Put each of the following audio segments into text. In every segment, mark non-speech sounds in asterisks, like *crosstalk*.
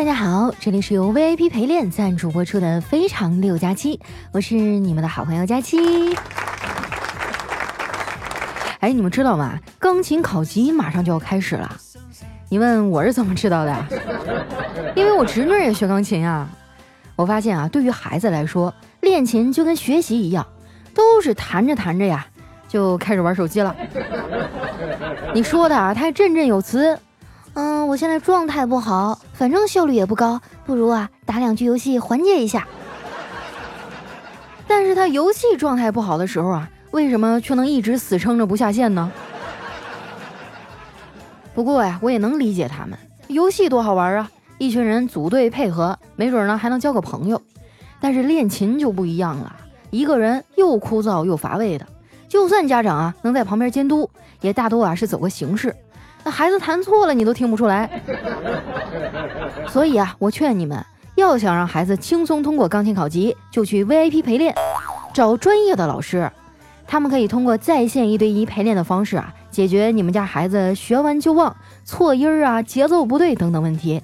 大家好，这里是由 VIP 陪练赞助播出的《非常六加七》，我是你们的好朋友佳期。哎，你们知道吗？钢琴考级马上就要开始了。你问我是怎么知道的？因为我侄女也学钢琴啊。我发现啊，对于孩子来说，练琴就跟学习一样，都是弹着弹着呀，就开始玩手机了。你说的啊，他还振振有词。嗯，我现在状态不好，反正效率也不高，不如啊打两局游戏缓解一下。但是他游戏状态不好的时候啊，为什么却能一直死撑着不下线呢？不过呀，我也能理解他们，游戏多好玩啊，一群人组队配合，没准呢还能交个朋友。但是练琴就不一样了，一个人又枯燥又乏味的，就算家长啊能在旁边监督，也大多啊是走个形式。那孩子弹错了，你都听不出来。所以啊，我劝你们，要想让孩子轻松通过钢琴考级，就去 VIP 陪练，找专业的老师，他们可以通过在线一对一陪练的方式啊，解决你们家孩子学完就忘、错音儿啊、节奏不对等等问题。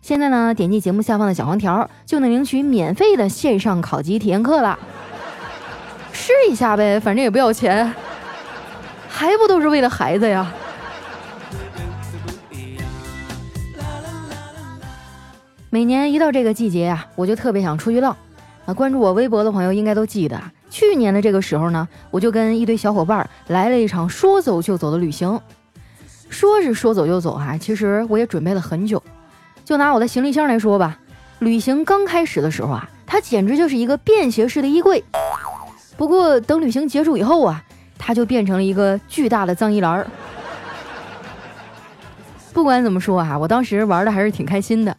现在呢，点击节目下方的小黄条，就能领取免费的线上考级体验课了。试一下呗，反正也不要钱，还不都是为了孩子呀？每年一到这个季节呀，我就特别想出去浪。啊，关注我微博的朋友应该都记得，去年的这个时候呢，我就跟一堆小伙伴来了一场说走就走的旅行。说是说走就走哈，其实我也准备了很久。就拿我的行李箱来说吧，旅行刚开始的时候啊，它简直就是一个便携式的衣柜。不过等旅行结束以后啊，它就变成了一个巨大的脏衣篮儿。不管怎么说啊，我当时玩的还是挺开心的。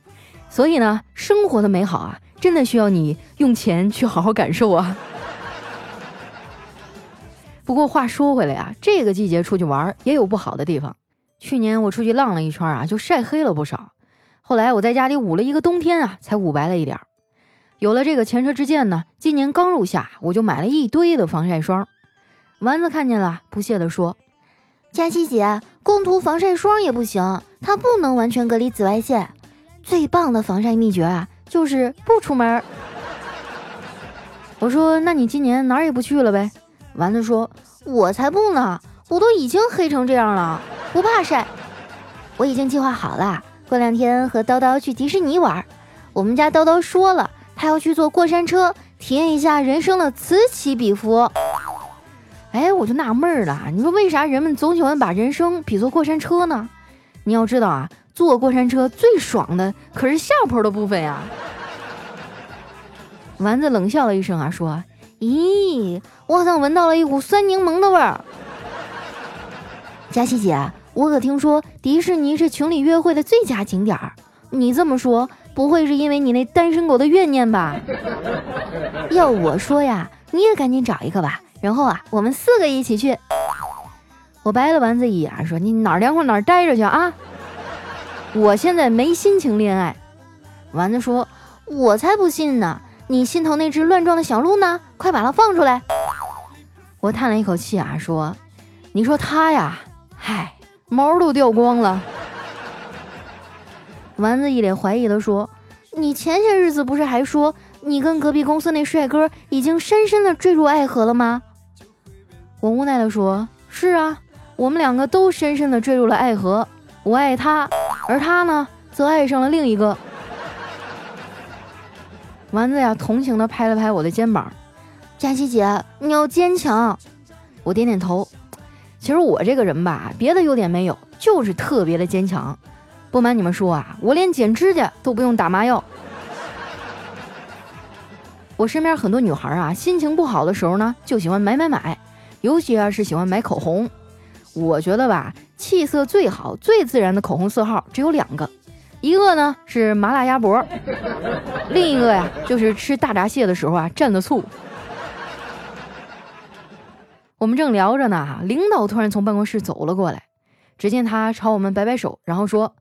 所以呢，生活的美好啊，真的需要你用钱去好好感受啊。*laughs* 不过话说回来啊，这个季节出去玩也有不好的地方。去年我出去浪了一圈啊，就晒黑了不少。后来我在家里捂了一个冬天啊，才捂白了一点儿。有了这个前车之鉴呢，今年刚入夏，我就买了一堆的防晒霜。丸子看见了，不屑地说：“佳琪姐，光涂防晒霜也不行，它不能完全隔离紫外线。”最棒的防晒秘诀啊，就是不出门。我说，那你今年哪儿也不去了呗？丸子说，我才不呢，我都已经黑成这样了，不怕晒。我已经计划好了，过两天和叨叨去迪士尼玩。我们家叨叨说了，他要去坐过山车，体验一下人生的此起彼伏。哎，我就纳闷了，你说为啥人们总喜欢把人生比作过山车呢？你要知道啊。坐过山车最爽的可是下坡的部分呀！丸子冷笑了一声啊，说：“咦，我好像闻到了一股酸柠檬的味儿。”佳琪姐，我可听说迪士尼是情侣约会的最佳景点儿。你这么说，不会是因为你那单身狗的怨念吧？要我说呀，你也赶紧找一个吧，然后啊，我们四个一起去。我白了丸子一眼，说：“你哪儿凉快哪儿待着去啊！”我现在没心情恋爱，丸子说：“我才不信呢！你心头那只乱撞的小鹿呢？快把它放出来！”我叹了一口气啊，说：“你说它呀，嗨，毛都掉光了。”丸子一脸怀疑的说：“你前些日子不是还说你跟隔壁公司那帅哥已经深深的坠入爱河了吗？”我无奈的说：“是啊，我们两个都深深的坠入了爱河，我爱他。”而他呢，则爱上了另一个丸子呀。同情的拍了拍我的肩膀，佳琪姐，你要坚强。我点点头。其实我这个人吧，别的优点没有，就是特别的坚强。不瞒你们说啊，我连剪指甲都不用打麻药。我身边很多女孩啊，心情不好的时候呢，就喜欢买买买，尤其啊是喜欢买口红。我觉得吧。气色最好、最自然的口红色号只有两个，一个呢是麻辣鸭脖，另一个呀就是吃大闸蟹的时候啊蘸的醋。我们正聊着呢，领导突然从办公室走了过来，只见他朝我们摆摆手，然后说：“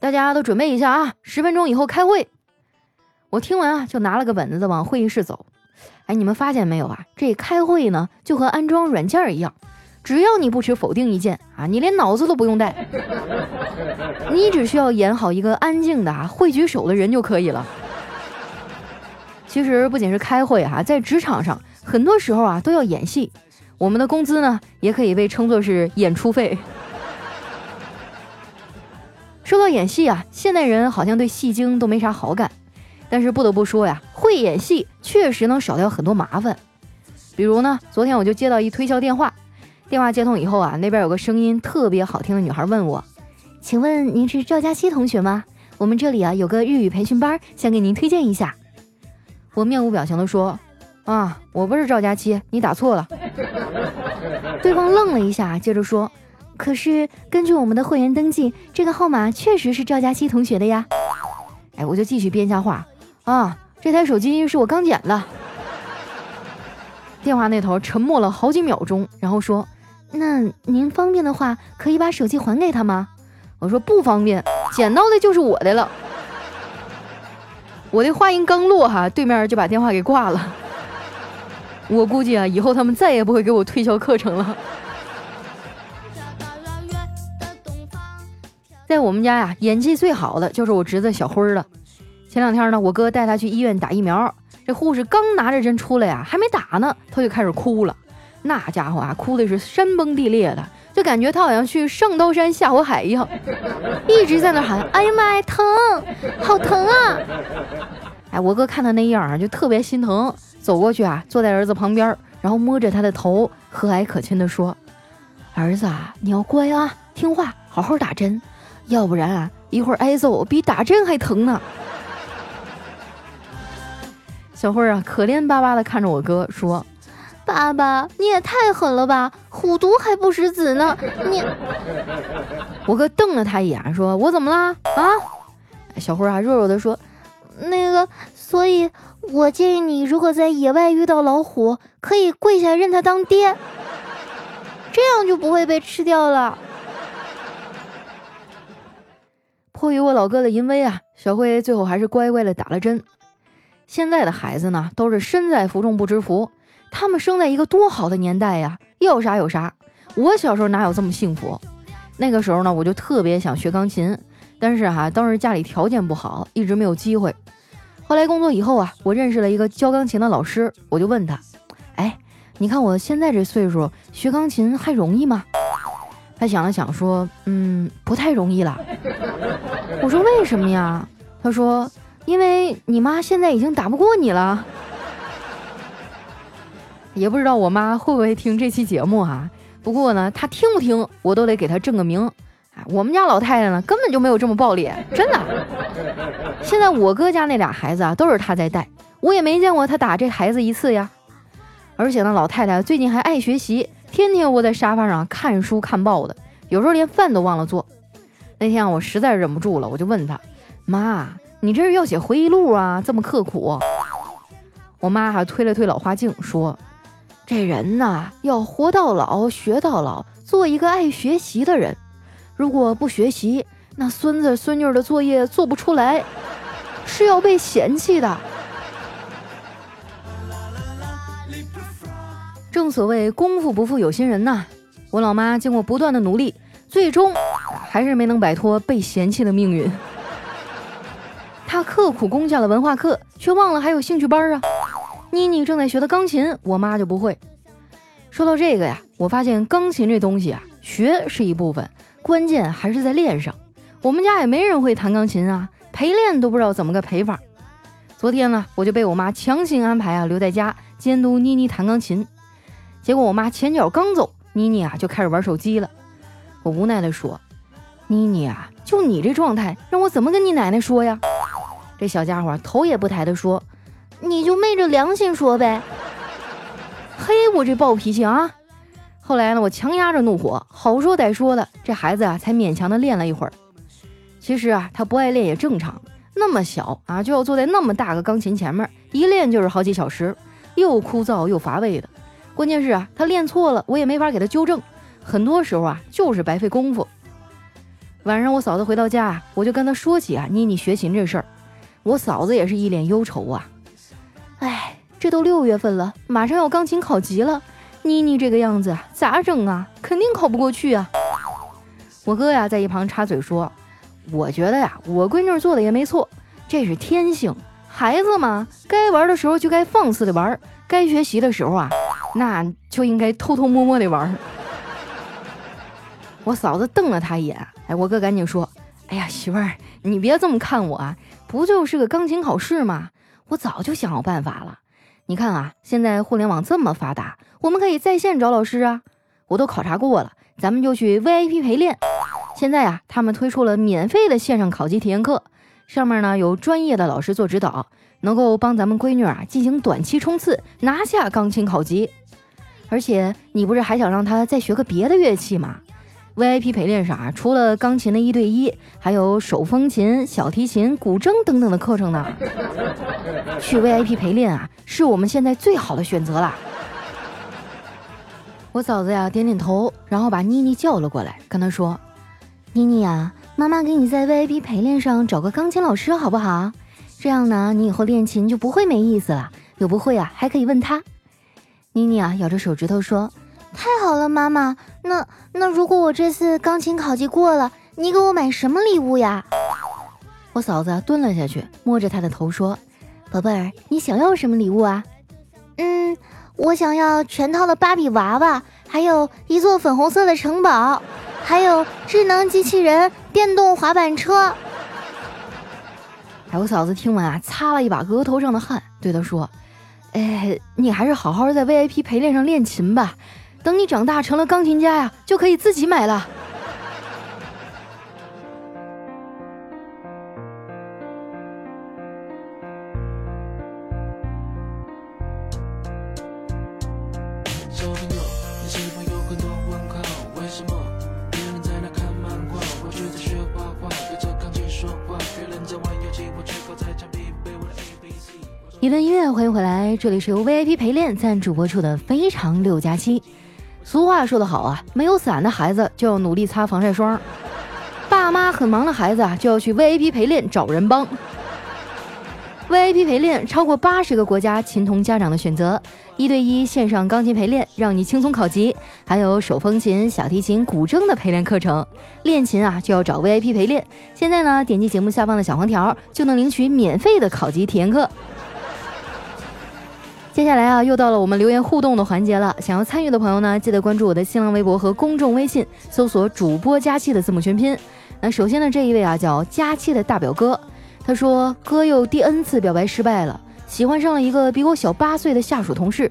大家都准备一下啊，十分钟以后开会。”我听完啊，就拿了个本子往会议室走。哎，你们发现没有啊？这开会呢就和安装软件一样。只要你不持否定意见啊，你连脑子都不用带，*laughs* 你只需要演好一个安静的啊、会举手的人就可以了。其实不仅是开会哈，在职场上很多时候啊都要演戏，我们的工资呢也可以被称作是演出费。说到演戏啊，现代人好像对戏精都没啥好感，但是不得不说呀，会演戏确实能少掉很多麻烦。比如呢，昨天我就接到一推销电话，电话接通以后啊，那边有个声音特别好听的女孩问我：“请问您是赵佳期同学吗？我们这里啊有个日语培训班，想给您推荐一下。”我面无表情地说：“啊，我不是赵佳期，你打错了。*laughs* ”对方愣了一下，接着说。可是根据我们的会员登记，这个号码确实是赵佳期同学的呀。哎，我就继续编瞎话啊！这台手机是我刚捡的。电话那头沉默了好几秒钟，然后说：“那您方便的话，可以把手机还给他吗？”我说：“不方便，捡到的就是我的了。*laughs* ”我的话音刚落，哈，对面就把电话给挂了。我估计啊，以后他们再也不会给我推销课程了。在我们家呀，演技最好的就是我侄子小辉了。前两天呢，我哥带他去医院打疫苗，这护士刚拿着针出来呀，还没打呢，他就开始哭了。那家伙啊，哭的是山崩地裂的，就感觉他好像去上刀山下火海一样，*laughs* 一直在那喊：“哎呀妈呀，疼，好疼啊！”哎，我哥看他那样啊，就特别心疼，走过去啊，坐在儿子旁边，然后摸着他的头，和蔼可亲地说：“儿子啊，你要乖啊，听话，好好打针。”要不然啊，一会儿挨揍比打针还疼呢。小慧啊，可怜巴巴的看着我哥说：“爸爸，你也太狠了吧，虎毒还不食子呢。”你，我哥瞪了他一眼，说：“我怎么了啊？”小慧啊，弱弱的说：“那个，所以我建议你，如果在野外遇到老虎，可以跪下认他当爹，这样就不会被吃掉了。”迫于我老哥的淫威啊，小慧最后还是乖乖的打了针。现在的孩子呢，都是身在福中不知福。他们生在一个多好的年代呀，要啥有啥。我小时候哪有这么幸福？那个时候呢，我就特别想学钢琴，但是哈，当时家里条件不好，一直没有机会。后来工作以后啊，我认识了一个教钢琴的老师，我就问他：“哎，你看我现在这岁数，学钢琴还容易吗？”他想了想说：“嗯，不太容易了。”我说：“为什么呀？”他说：“因为你妈现在已经打不过你了。”也不知道我妈会不会听这期节目哈。不过呢，她听不听我都得给她证个名。我们家老太太呢，根本就没有这么暴力，真的。现在我哥家那俩孩子啊，都是她在带，我也没见过她打这孩子一次呀。而且呢，老太太最近还爱学习。天天窝在沙发上看书看报的，有时候连饭都忘了做。那天啊我实在忍不住了，我就问她：“妈，你这是要写回忆录啊？这么刻苦？”我妈还推了推老花镜，说：“这人呐，要活到老学到老，做一个爱学习的人。如果不学习，那孙子孙女的作业做不出来，是要被嫌弃的。”正所谓功夫不负有心人呐，我老妈经过不断的努力，最终还是没能摆脱被嫌弃的命运。她刻苦攻下了文化课，却忘了还有兴趣班啊。妮妮正在学的钢琴，我妈就不会。说到这个呀，我发现钢琴这东西啊，学是一部分，关键还是在练上。我们家也没人会弹钢琴啊，陪练都不知道怎么个陪法。昨天呢，我就被我妈强行安排啊，留在家监督妮妮弹钢琴。结果我妈前脚刚走，妮妮啊就开始玩手机了。我无奈地说：“妮妮啊，就你这状态，让我怎么跟你奶奶说呀？”这小家伙头也不抬地说：“你就昧着良心说呗。”嘿，我这暴脾气啊！后来呢，我强压着怒火，好说歹说的，这孩子啊才勉强的练了一会儿。其实啊，他不爱练也正常，那么小啊就要坐在那么大个钢琴前面，一练就是好几小时，又枯燥又乏味的。关键是啊，他练错了，我也没法给他纠正。很多时候啊，就是白费功夫。晚上我嫂子回到家，我就跟她说起啊妮妮学琴这事儿。我嫂子也是一脸忧愁啊。哎，这都六月份了，马上要钢琴考级了，妮妮这个样子咋整啊？肯定考不过去啊！我哥呀在一旁插嘴说：“我觉得呀，我闺女做的也没错，这是天性。孩子嘛，该玩的时候就该放肆的玩，该学习的时候啊，那就应该偷偷摸摸的玩。”我嫂子瞪了他一眼，哎，我哥赶紧说：“哎呀，媳妇儿，你别这么看我啊，不就是个钢琴考试吗？我早就想好办法了。你看啊，现在互联网这么发达，我们可以在线找老师啊。我都考察过了，咱们就去 VIP 陪练。现在啊，他们推出了免费的线上考级体验课，上面呢有专业的老师做指导，能够帮咱们闺女啊进行短期冲刺，拿下钢琴考级。而且你不是还想让她再学个别的乐器吗？” VIP 陪练上啊，除了钢琴的一对一，还有手风琴、小提琴、古筝等等的课程呢。去 VIP 陪练啊，是我们现在最好的选择了。我嫂子呀，点点头，然后把妮妮叫了过来，跟她说：“妮妮呀，妈妈给你在 VIP 陪练上找个钢琴老师好不好？这样呢，你以后练琴就不会没意思了。有不会啊，还可以问他。”妮妮啊，咬着手指头说。太好了，妈妈。那那如果我这次钢琴考级过了，你给我买什么礼物呀？我嫂子蹲了下去，摸着他的头说：“宝贝儿，你想要什么礼物啊？”嗯，我想要全套的芭比娃娃，还有一座粉红色的城堡，还有智能机器人、电动滑板车。哎，我嫂子听完啊，擦了一把额头上的汗，对他说：“哎，你还是好好在 VIP 陪练上练琴吧。”等你长大成了钢琴家呀，就可以自己买了。一段音乐，欢迎回来，这里是由 VIP 陪练赞助播出的《非常六加七》。俗话说得好啊，没有伞的孩子就要努力擦防晒霜，*laughs* 爸妈很忙的孩子啊就要去 VIP 陪练找人帮。VIP 陪练超过八十个国家琴童家长的选择，一对一线上钢琴陪练，让你轻松考级，还有手风琴、小提琴、古筝的陪练课程。练琴啊就要找 VIP 陪练。现在呢，点击节目下方的小黄条就能领取免费的考级体验课。接下来啊，又到了我们留言互动的环节了。想要参与的朋友呢，记得关注我的新浪微博和公众微信，搜索“主播佳期”的字母全拼。那首先呢，这一位啊叫佳期的大表哥，他说哥又第 N 次表白失败了，喜欢上了一个比我小八岁的下属同事，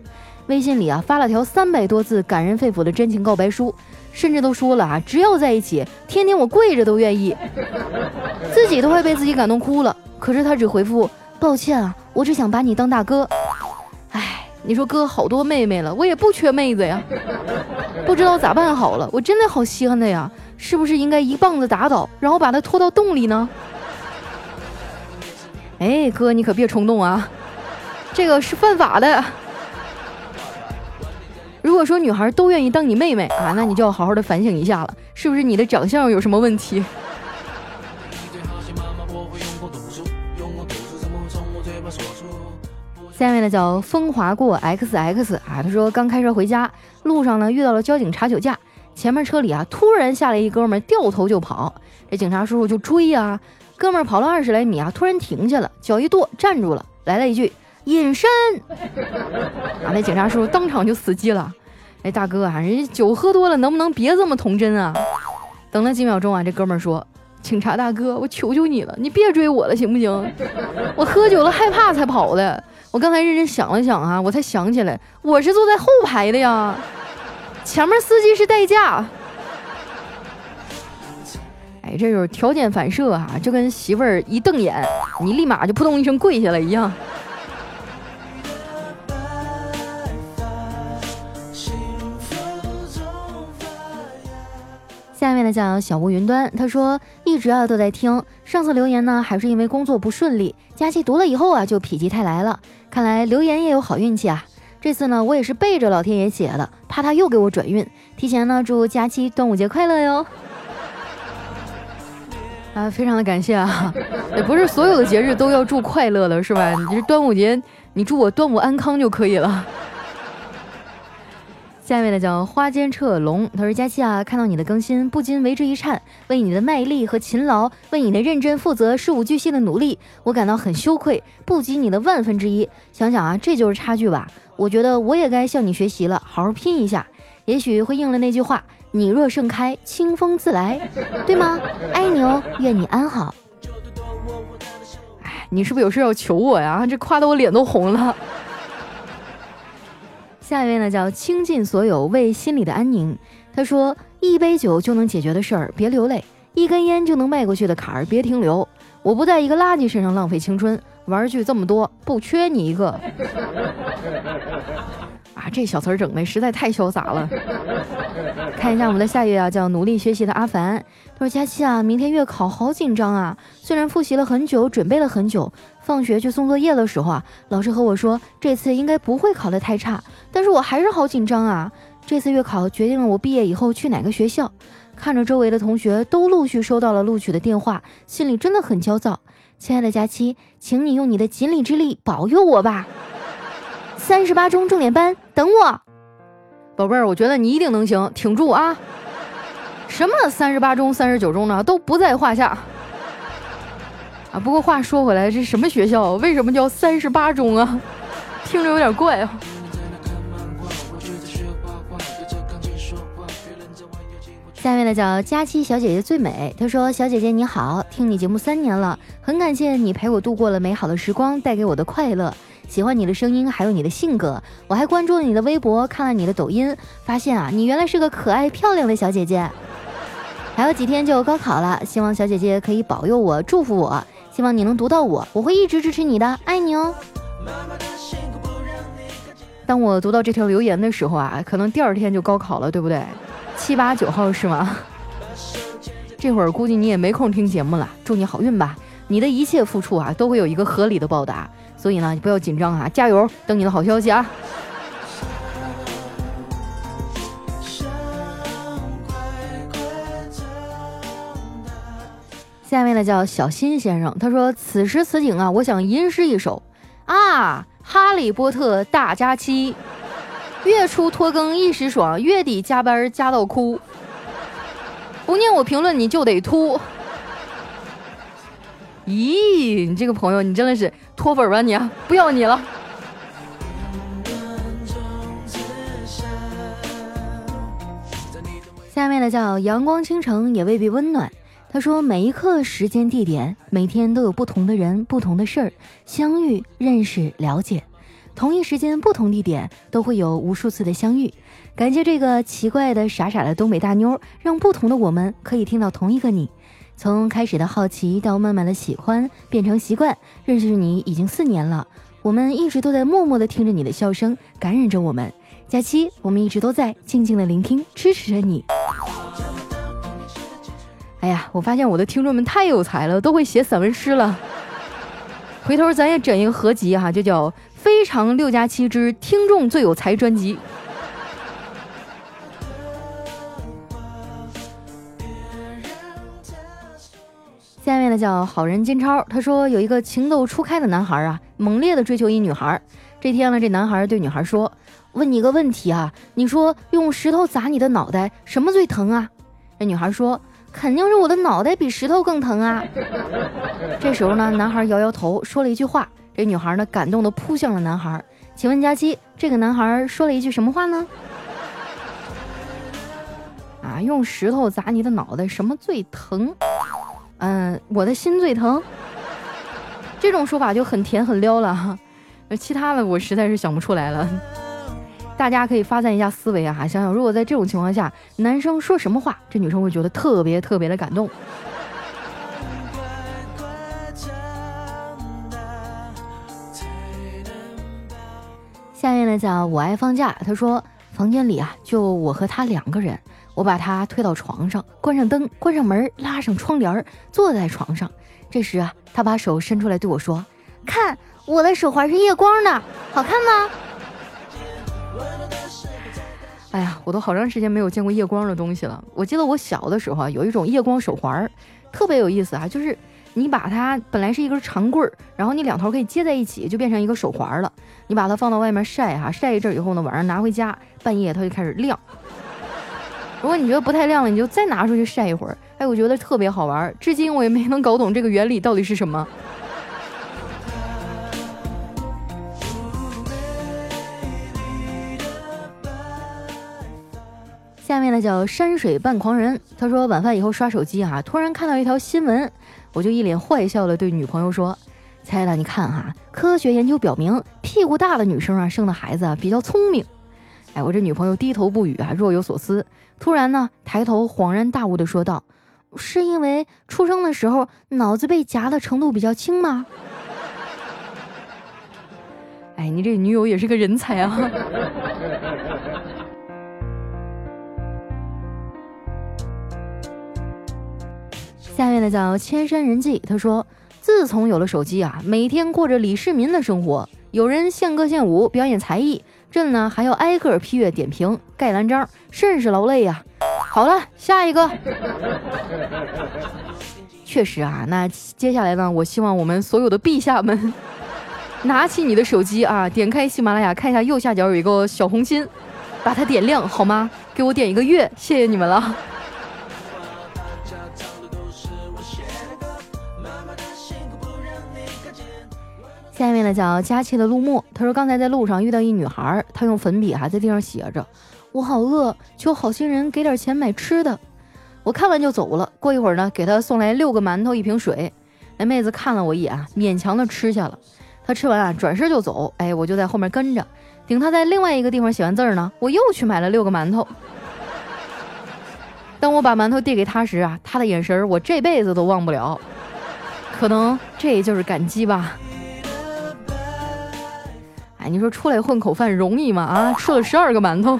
微信里啊发了条三百多字感人肺腑的真情告白书，甚至都说了啊，只要在一起，天天我跪着都愿意，*laughs* 自己都快被自己感动哭了。可是他只回复抱歉啊，我只想把你当大哥。你说哥好多妹妹了，我也不缺妹子呀，*laughs* 不知道咋办好了，我真的好稀罕他呀，是不是应该一棒子打倒，然后把他拖到洞里呢？哎，哥你可别冲动啊，这个是犯法的。如果说女孩都愿意当你妹妹啊，那你就要好好的反省一下了，是不是你的长相有什么问题？下面呢叫风华过 X X 啊，他说刚开车回家，路上呢遇到了交警查酒驾，前面车里啊突然下来一哥们掉头就跑，这警察叔叔就追呀，哥们跑了二十来米啊，突然停下了，脚一跺站住了，来了一句隐身，啊那警察叔叔当场就死机了，哎大哥啊，人家酒喝多了，能不能别这么童真啊？等了几秒钟啊，这哥们说，警察大哥，我求求你了，你别追我了行不行？我喝酒了害怕才跑的。我刚才认真想了想啊，我才想起来，我是坐在后排的呀，前面司机是代驾。哎，这就是条件反射啊，就跟媳妇儿一瞪眼，你立马就扑通一声跪下了一样。下面呢叫小吴云端，他说一直啊都在听，上次留言呢还是因为工作不顺利，佳期读了以后啊就否极泰来了。看来留言也有好运气啊！这次呢，我也是背着老天爷写的，怕他又给我转运。提前呢，祝佳期端午节快乐哟！啊，非常的感谢啊！也不是所有的节日都要祝快乐的，是吧？你这端午节，你祝我端午安康就可以了。下面呢叫花间彻龙，他说：“佳期啊，看到你的更新，不禁为之一颤。为你的卖力和勤劳，为你的认真负责、事无巨细的努力，我感到很羞愧，不及你的万分之一。想想啊，这就是差距吧？我觉得我也该向你学习了，好好拼一下，也许会应了那句话：你若盛开，清风自来，*laughs* 对吗？爱你哦，愿你安好。哎，你是不是有事要求我呀？这夸得我脸都红了。”下一位呢，叫倾尽所有为心里的安宁。他说：“一杯酒就能解决的事儿，别流泪；一根烟就能迈过去的坎儿，别停留。我不在一个垃圾身上浪费青春，玩具这么多，不缺你一个。*laughs* ”啊，这小词儿整的实在太潇洒了。看一下我们的下一位啊，叫努力学习的阿凡。他说：“佳期啊，明天月考好紧张啊！虽然复习了很久，准备了很久，放学去送作业的时候啊，老师和我说这次应该不会考得太差，但是我还是好紧张啊！这次月考决定了我毕业以后去哪个学校。看着周围的同学都陆续收到了录取的电话，心里真的很焦躁。亲爱的佳期，请你用你的锦鲤之力保佑我吧！三十八中重点班等我。”宝贝儿，我觉得你一定能行，挺住啊！什么三十八中、三十九中呢，都不在话下啊。不过话说回来，这什么学校？为什么叫三十八中啊？听着有点怪啊。下面的叫佳期小姐姐最美，她说：“小姐姐你好，听你节目三年了，很感谢你陪我度过了美好的时光，带给我的快乐。”喜欢你的声音，还有你的性格，我还关注了你的微博，看了你的抖音，发现啊，你原来是个可爱漂亮的小姐姐。还有几天就高考了，希望小姐姐可以保佑我，祝福我，希望你能读到我，我会一直支持你的，爱你哦。当我读到这条留言的时候啊，可能第二天就高考了，对不对？七八九号是吗？*laughs* 这会儿估计你也没空听节目了，祝你好运吧，你的一切付出啊，都会有一个合理的报答。所以呢，不要紧张啊，加油，等你的好消息啊！下面呢叫小新先生，他说：“此时此景啊，我想吟诗一首啊，《哈利波特》大假期，月初拖更一时爽，月底加班加到哭，不念我评论你就得秃。”咦，你这个朋友，你真的是脱粉吧你？啊不要你了。下面的叫阳光倾城也未必温暖。他说，每一刻、时间、地点，每天都有不同的人、不同的事儿相遇、认识、了解。同一时间、不同地点，都会有无数次的相遇。感谢这个奇怪的、傻傻的东北大妞，让不同的我们可以听到同一个你。从开始的好奇到慢慢的喜欢，变成习惯。认识你已经四年了，我们一直都在默默的听着你的笑声，感染着我们。假期我们一直都在静静的聆听，支持着你。哎呀，我发现我的听众们太有才了，都会写散文诗了。*laughs* 回头咱也整一个合集哈，就叫《非常六加七之听众最有才专辑》。下面呢叫好人金超，他说有一个情窦初开的男孩啊，猛烈的追求一女孩。这天呢，这男孩对女孩说：“问你个问题啊，你说用石头砸你的脑袋，什么最疼啊？”这女孩说：“肯定是我的脑袋比石头更疼啊。”这时候呢，男孩摇摇头，说了一句话。这女孩呢，感动的扑向了男孩。请问佳期，这个男孩说了一句什么话呢？啊，用石头砸你的脑袋，什么最疼？嗯，我的心最疼，这种说法就很甜很撩了哈。其他的我实在是想不出来了。大家可以发散一下思维啊，想想如果在这种情况下，男生说什么话，这女生会觉得特别特别的感动。下面呢叫我爱放假，他说房间里啊就我和他两个人。我把他推到床上，关上灯，关上门，拉上窗帘，坐在床上。这时啊，他把手伸出来对我说：“看，我的手环是夜光的，好看吗？”哎呀，我都好长时间没有见过夜光的东西了。我记得我小的时候啊，有一种夜光手环，特别有意思啊，就是你把它本来是一根长棍儿，然后你两头可以接在一起，就变成一个手环了。你把它放到外面晒哈，晒一阵以后呢，晚上拿回家，半夜它就开始亮。如果你觉得不太亮了，你就再拿出去晒一会儿。哎，我觉得特别好玩，至今我也没能搞懂这个原理到底是什么。下面呢叫山水半狂人，他说晚饭以后刷手机啊，突然看到一条新闻，我就一脸坏笑的对女朋友说：“亲爱的，你看哈，科学研究表明，屁股大的女生啊，生的孩子啊比较聪明。”哎，我这女朋友低头不语啊，若有所思。突然呢，抬头恍然大悟的说道：“是因为出生的时候脑子被夹的程度比较轻吗？” *laughs* 哎，你这女友也是个人才啊！下面呢叫千山人迹，他说：“自从有了手机啊，每天过着李世民的生活。有人献歌献舞，表演才艺，朕呢还要挨个批阅点评、盖蓝章，甚是劳累呀。”好了，下一个。确实啊，那接下来呢，我希望我们所有的陛下们，拿起你的手机啊，点开喜马拉雅，看一下右下角有一个小红心，把它点亮好吗？给我点一个月，谢谢你们了。下面呢叫佳期的陆墨，他说刚才在路上遇到一女孩，她用粉笔还在地上写着：“我好饿，求好心人给点钱买吃的。”我看完就走了。过一会儿呢，给她送来六个馒头一瓶水。那妹子看了我一眼啊，勉强的吃下了。她吃完啊，转身就走。哎，我就在后面跟着，等她在另外一个地方写完字儿呢，我又去买了六个馒头。*laughs* 当我把馒头递给她时啊，她的眼神我这辈子都忘不了。可能这就是感激吧。你说出来混口饭容易吗？啊，吃了十二个馒头。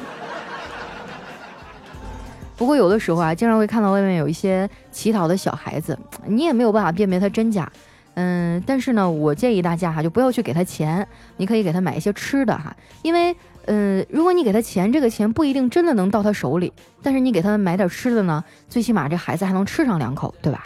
不过有的时候啊，经常会看到外面有一些乞讨的小孩子，你也没有办法辨别他真假。嗯，但是呢，我建议大家哈，就不要去给他钱，你可以给他买一些吃的哈，因为，嗯，如果你给他钱，这个钱不一定真的能到他手里，但是你给他买点吃的呢，最起码这孩子还能吃上两口，对吧？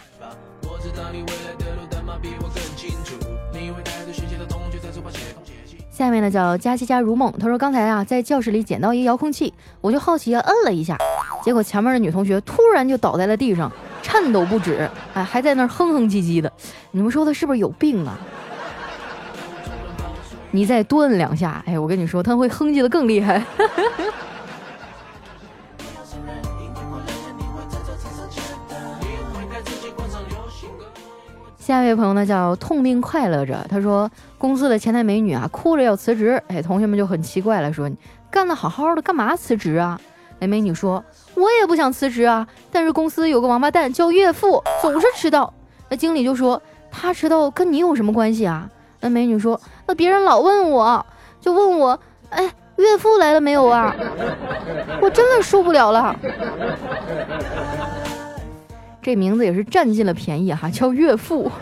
下面呢叫佳琪佳如梦，他说刚才啊在教室里捡到一个遥控器，我就好奇啊摁了一下，结果前面的女同学突然就倒在了地上，颤抖不止，哎还在那儿哼哼唧唧的，你们说他是不是有病啊？*laughs* *laughs* 你再多摁两下，哎我跟你说他会哼唧的更厉害。下一位朋友呢叫痛并快乐着，他说。公司的前台美女啊，哭着要辞职，哎，同学们就很奇怪了，说你干得好好的，干嘛辞职啊？那美女说，我也不想辞职啊，但是公司有个王八蛋叫岳父，总是迟到。那经理就说，他迟到跟你有什么关系啊？那美女说，那别人老问我，就问我，哎，岳父来了没有啊？我真的受不了了。这名字也是占尽了便宜哈，叫岳父。*laughs*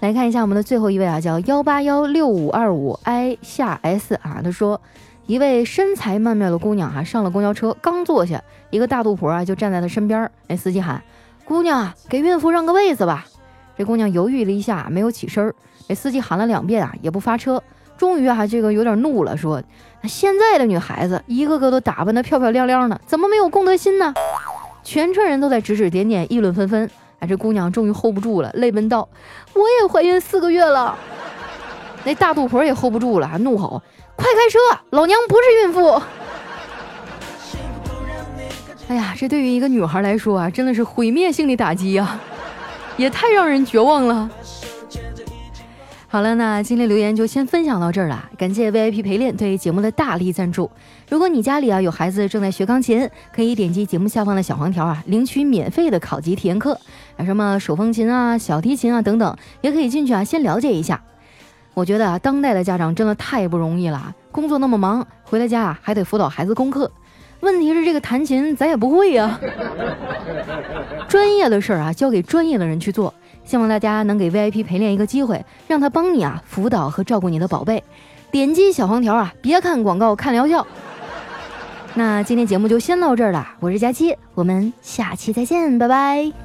来看一下我们的最后一位啊，叫幺八幺六五二五 i 下 s 啊。他说，一位身材曼妙的姑娘哈上了公交车，刚坐下，一个大肚婆啊就站在她身边。那，司机喊：“姑娘，给孕妇让个位子吧。”这姑娘犹豫了一下，没有起身。哎，司机喊了两遍啊，也不发车。终于啊，这个有点怒了，说：“现在的女孩子一个个都打扮得漂漂亮亮的，怎么没有公德心呢？”全车人都在指指点点，议论纷纷。这姑娘终于 hold 不住了，泪奔道：“我也怀孕四个月了。”那大肚婆也 hold 不住了，怒吼：“快开车！老娘不是孕妇！”哎呀，这对于一个女孩来说啊，真的是毁灭性的打击呀，也太让人绝望了。好了，那今天留言就先分享到这儿了。感谢 VIP 陪练对节目的大力赞助。如果你家里啊有孩子正在学钢琴，可以点击节目下方的小黄条啊，领取免费的考级体验课，啊什么手风琴啊、小提琴啊等等，也可以进去啊先了解一下。我觉得啊，当代的家长真的太不容易了，工作那么忙，回了家啊还得辅导孩子功课。问题是这个弹琴咱也不会呀，专业的事儿啊交给专业的人去做。希望大家能给 VIP 陪练一个机会，让他帮你啊辅导和照顾你的宝贝。点击小黄条啊，别看广告，看疗效。*laughs* 那今天节目就先到这儿了，我是佳期，我们下期再见，拜拜。